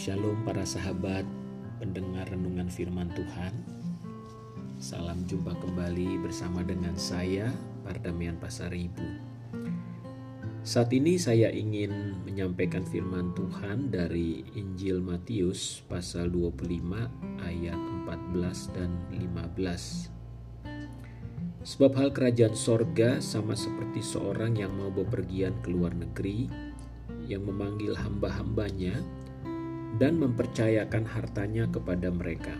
Shalom para sahabat pendengar renungan firman Tuhan. Salam jumpa kembali bersama dengan saya Pardamian Pasar Ibu. Saat ini saya ingin menyampaikan firman Tuhan dari Injil Matius pasal 25 ayat 14 dan 15. Sebab hal kerajaan sorga sama seperti seorang yang mau bepergian ke luar negeri, yang memanggil hamba-hambanya dan mempercayakan hartanya kepada mereka.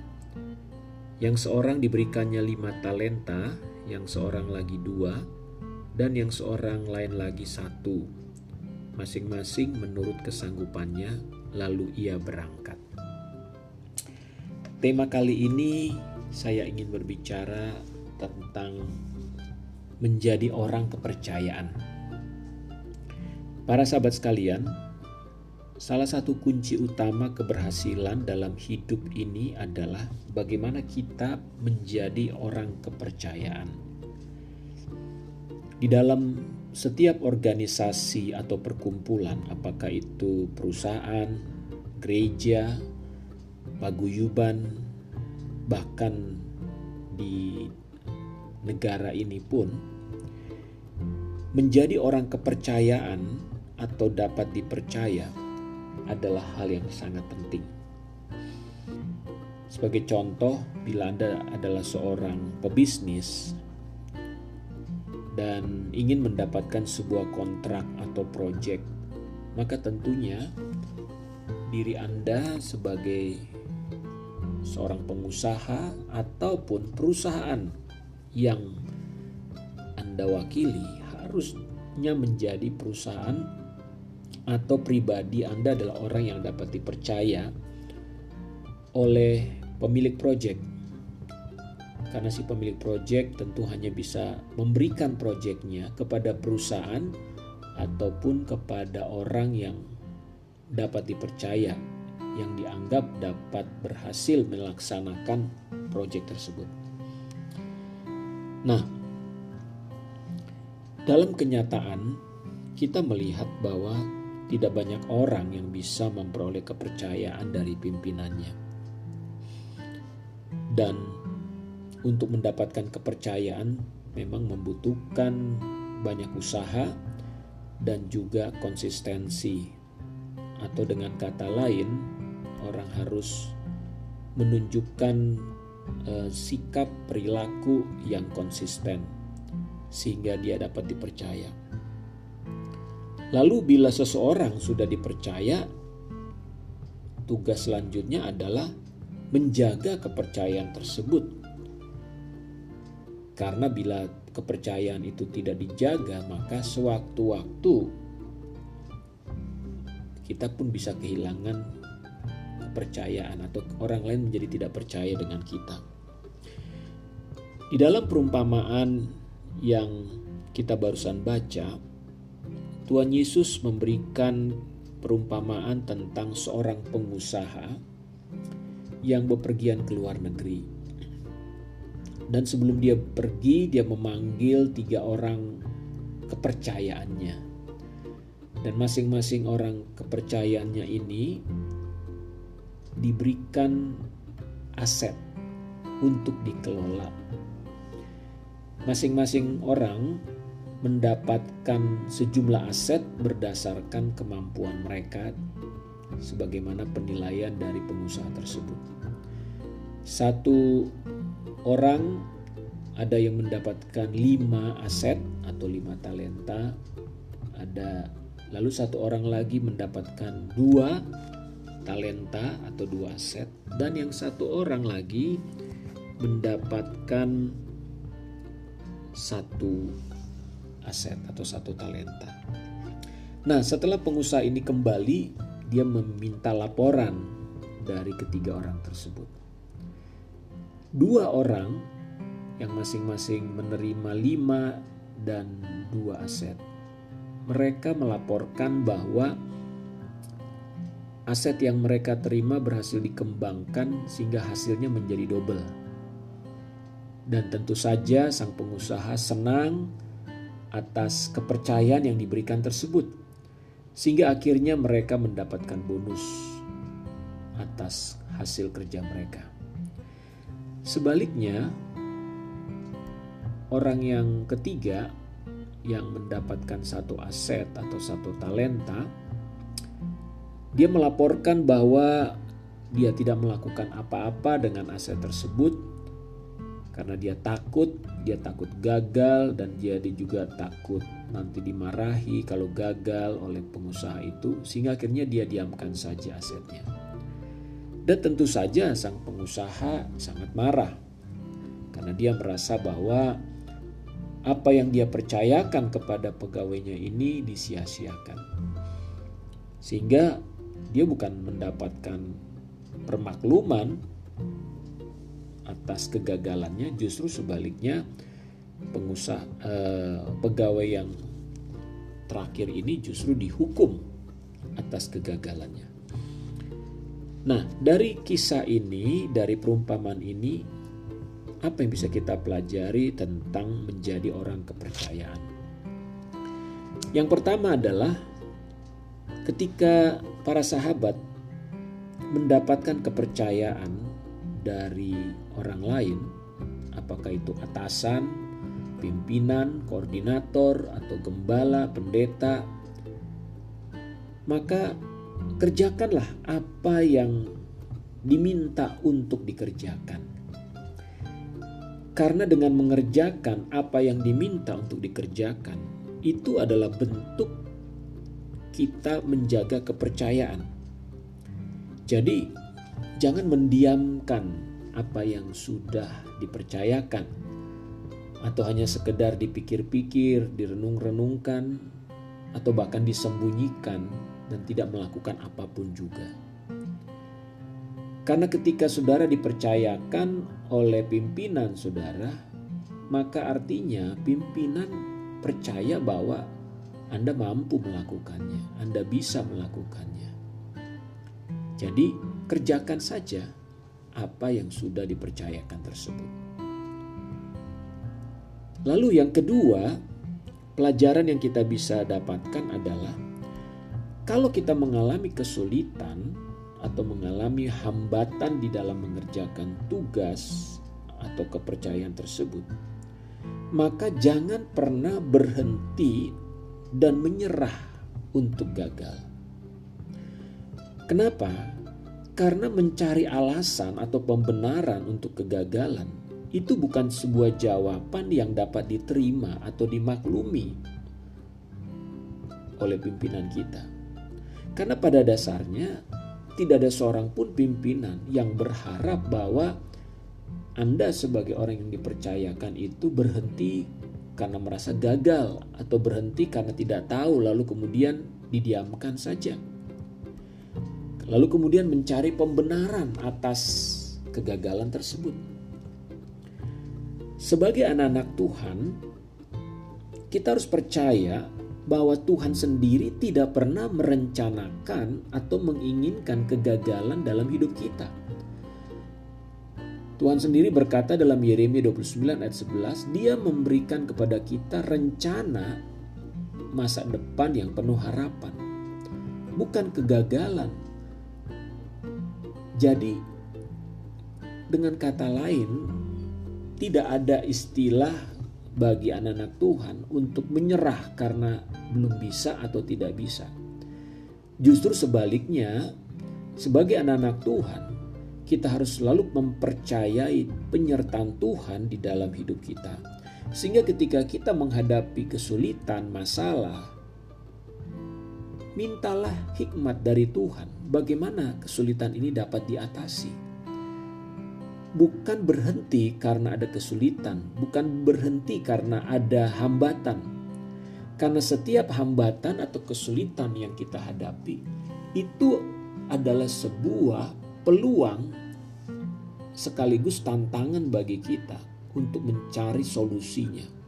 Yang seorang diberikannya lima talenta, yang seorang lagi dua, dan yang seorang lain lagi satu. Masing-masing menurut kesanggupannya, lalu ia berangkat. Tema kali ini saya ingin berbicara tentang menjadi orang kepercayaan. Para sahabat sekalian, salah satu kunci utama keberhasilan dalam hidup ini adalah bagaimana kita menjadi orang kepercayaan. Di dalam setiap organisasi atau perkumpulan, apakah itu perusahaan, gereja, paguyuban, bahkan di negara ini pun menjadi orang kepercayaan atau dapat dipercaya adalah hal yang sangat penting. Sebagai contoh, bila Anda adalah seorang pebisnis dan ingin mendapatkan sebuah kontrak atau proyek, maka tentunya diri Anda sebagai seorang pengusaha ataupun perusahaan yang Anda wakili harusnya menjadi perusahaan atau pribadi Anda adalah orang yang dapat dipercaya oleh pemilik proyek. Karena si pemilik proyek tentu hanya bisa memberikan proyeknya kepada perusahaan ataupun kepada orang yang dapat dipercaya yang dianggap dapat berhasil melaksanakan proyek tersebut. Nah, dalam kenyataan kita melihat bahwa tidak banyak orang yang bisa memperoleh kepercayaan dari pimpinannya. Dan untuk mendapatkan kepercayaan memang membutuhkan banyak usaha dan juga konsistensi. Atau dengan kata lain, orang harus menunjukkan uh, sikap perilaku yang konsisten sehingga dia dapat dipercaya. Lalu bila seseorang sudah dipercaya, tugas selanjutnya adalah menjaga kepercayaan tersebut. Karena bila kepercayaan itu tidak dijaga, maka sewaktu-waktu kita pun bisa kehilangan kepercayaan atau orang lain menjadi tidak percaya dengan kita. Di dalam perumpamaan yang kita barusan baca, Tuhan Yesus memberikan perumpamaan tentang seorang pengusaha yang bepergian ke luar negeri. Dan sebelum dia pergi, dia memanggil tiga orang kepercayaannya. Dan masing-masing orang kepercayaannya ini diberikan aset untuk dikelola. Masing-masing orang mendapatkan sejumlah aset berdasarkan kemampuan mereka sebagaimana penilaian dari pengusaha tersebut. Satu orang ada yang mendapatkan lima aset atau lima talenta, ada lalu satu orang lagi mendapatkan dua talenta atau dua aset dan yang satu orang lagi mendapatkan satu aset atau satu talenta. Nah, setelah pengusaha ini kembali, dia meminta laporan dari ketiga orang tersebut. Dua orang yang masing-masing menerima lima dan dua aset. Mereka melaporkan bahwa aset yang mereka terima berhasil dikembangkan sehingga hasilnya menjadi double. Dan tentu saja sang pengusaha senang atas kepercayaan yang diberikan tersebut, sehingga akhirnya mereka mendapatkan bonus. atas hasil kerja mereka. Sebaliknya, orang yang ketiga yang mendapatkan satu aset atau satu talenta, dia melaporkan bahwa dia tidak melakukan apa-apa dengan aset tersebut karena dia takut, dia takut gagal dan dia juga takut nanti dimarahi kalau gagal oleh pengusaha itu sehingga akhirnya dia diamkan saja asetnya. Dan tentu saja sang pengusaha sangat marah karena dia merasa bahwa apa yang dia percayakan kepada pegawainya ini disia-siakan. Sehingga dia bukan mendapatkan permakluman atas kegagalannya justru sebaliknya pengusaha eh, pegawai yang terakhir ini justru dihukum atas kegagalannya. Nah, dari kisah ini, dari perumpamaan ini, apa yang bisa kita pelajari tentang menjadi orang kepercayaan? Yang pertama adalah ketika para sahabat mendapatkan kepercayaan dari orang lain, apakah itu atasan, pimpinan, koordinator, atau gembala, pendeta, maka kerjakanlah apa yang diminta untuk dikerjakan. Karena dengan mengerjakan apa yang diminta untuk dikerjakan, itu adalah bentuk kita menjaga kepercayaan. Jadi, Jangan mendiamkan apa yang sudah dipercayakan atau hanya sekedar dipikir-pikir, direnung-renungkan atau bahkan disembunyikan dan tidak melakukan apa pun juga. Karena ketika saudara dipercayakan oleh pimpinan saudara, maka artinya pimpinan percaya bahwa Anda mampu melakukannya, Anda bisa melakukannya. Jadi, kerjakan saja apa yang sudah dipercayakan tersebut. Lalu, yang kedua, pelajaran yang kita bisa dapatkan adalah kalau kita mengalami kesulitan atau mengalami hambatan di dalam mengerjakan tugas atau kepercayaan tersebut, maka jangan pernah berhenti dan menyerah untuk gagal. Kenapa? Karena mencari alasan atau pembenaran untuk kegagalan itu bukan sebuah jawaban yang dapat diterima atau dimaklumi oleh pimpinan kita. Karena pada dasarnya tidak ada seorang pun pimpinan yang berharap bahwa Anda sebagai orang yang dipercayakan itu berhenti karena merasa gagal atau berhenti karena tidak tahu lalu kemudian didiamkan saja lalu kemudian mencari pembenaran atas kegagalan tersebut. Sebagai anak-anak Tuhan, kita harus percaya bahwa Tuhan sendiri tidak pernah merencanakan atau menginginkan kegagalan dalam hidup kita. Tuhan sendiri berkata dalam Yeremia 29 ayat 11, Dia memberikan kepada kita rencana masa depan yang penuh harapan. Bukan kegagalan, jadi, dengan kata lain, tidak ada istilah bagi anak-anak Tuhan untuk menyerah karena belum bisa atau tidak bisa. Justru sebaliknya, sebagai anak-anak Tuhan, kita harus selalu mempercayai penyertaan Tuhan di dalam hidup kita. Sehingga ketika kita menghadapi kesulitan, masalah, mintalah hikmat dari Tuhan bagaimana kesulitan ini dapat diatasi. Bukan berhenti karena ada kesulitan, bukan berhenti karena ada hambatan. Karena setiap hambatan atau kesulitan yang kita hadapi itu adalah sebuah peluang sekaligus tantangan bagi kita untuk mencari solusinya.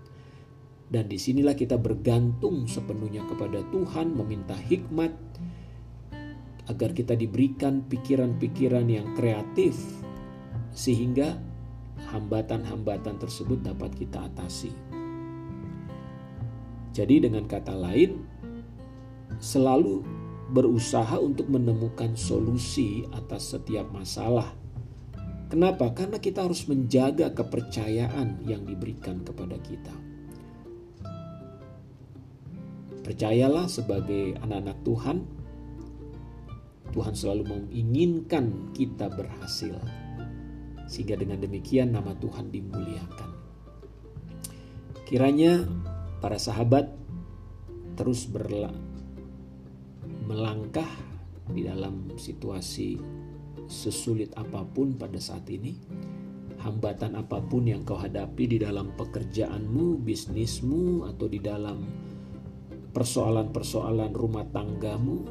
Dan di sinilah kita bergantung sepenuhnya kepada Tuhan, meminta hikmat, agar kita diberikan pikiran-pikiran yang kreatif sehingga hambatan-hambatan tersebut dapat kita atasi. Jadi dengan kata lain selalu berusaha untuk menemukan solusi atas setiap masalah. Kenapa? Karena kita harus menjaga kepercayaan yang diberikan kepada kita. Percayalah sebagai anak-anak Tuhan, Tuhan selalu menginginkan kita berhasil. Sehingga dengan demikian nama Tuhan dimuliakan. Kiranya para sahabat terus berla melangkah di dalam situasi sesulit apa pun pada saat ini, hambatan apa pun yang kau hadapi di dalam pekerjaanmu, bisnismu, atau di dalam persoalan-persoalan rumah tanggamu,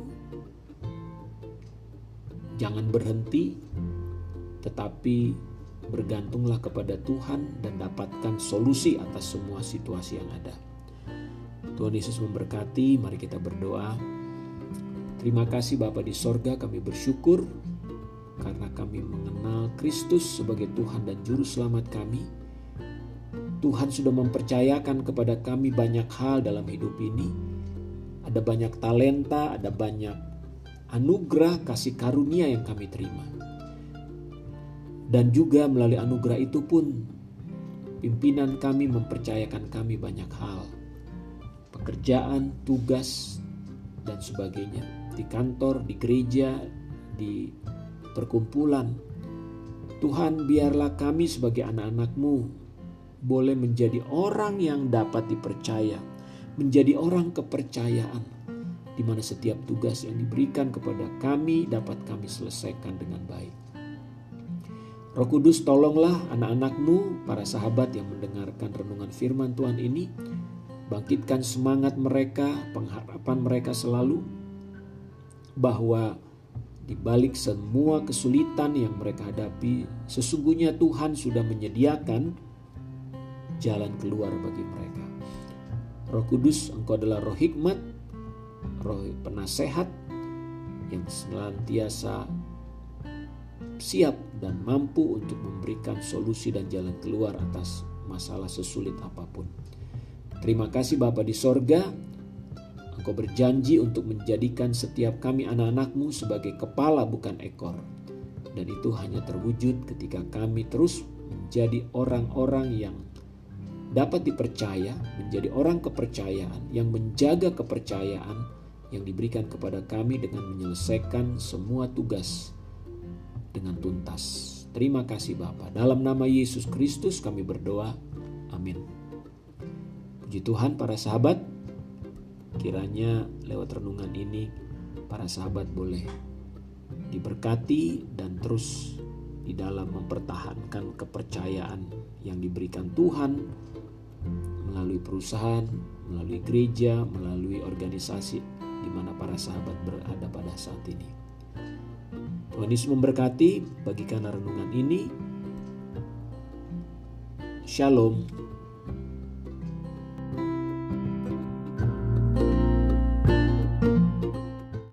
jangan berhenti, tetapi bergantunglah kepada Tuhan dan dapatkan solusi atas semua situasi yang ada. Tuhan Yesus memberkati, mari kita berdoa. Terima kasih Bapa di sorga, kami bersyukur karena kami mengenal Kristus sebagai Tuhan dan Juru Selamat kami. Tuhan sudah mempercayakan kepada kami banyak hal dalam hidup ini. Ada banyak talenta, ada banyak anugerah kasih karunia yang kami terima. Dan juga melalui anugerah itu pun pimpinan kami mempercayakan kami banyak hal. Pekerjaan, tugas, dan sebagainya di kantor, di gereja, di perkumpulan. Tuhan biarlah kami sebagai anak-anakmu boleh menjadi orang yang dapat dipercaya, menjadi orang kepercayaan, di mana setiap tugas yang diberikan kepada kami dapat kami selesaikan dengan baik. Roh Kudus tolonglah anak-anakmu, para sahabat yang mendengarkan renungan firman Tuhan ini, bangkitkan semangat mereka, pengharapan mereka selalu, bahwa di balik semua kesulitan yang mereka hadapi, sesungguhnya Tuhan sudah menyediakan jalan keluar bagi mereka. Roh Kudus, Engkau adalah roh hikmat, roh penasehat yang senantiasa siap dan mampu untuk memberikan solusi dan jalan keluar atas masalah sesulit apa pun. Terima kasih Bapa di sorga, Engkau berjanji untuk menjadikan setiap kami anak-anakmu sebagai kepala bukan ekor. Dan itu hanya terwujud ketika kami terus menjadi orang-orang yang dapat dipercaya, menjadi orang kepercayaan, yang menjaga kepercayaan yang diberikan kepada kami dengan menyelesaikan semua tugas dengan tuntas. Terima kasih Bapa. Dalam nama Yesus Kristus kami berdoa. Amin. Puji Tuhan para sahabat, Kiranya lewat renungan ini para sahabat boleh diberkati dan terus di dalam mempertahankan kepercayaan yang diberikan Tuhan melalui perusahaan, melalui gereja, melalui organisasi di mana para sahabat berada pada saat ini. Tuhan Yesus memberkati bagikan renungan ini. Shalom.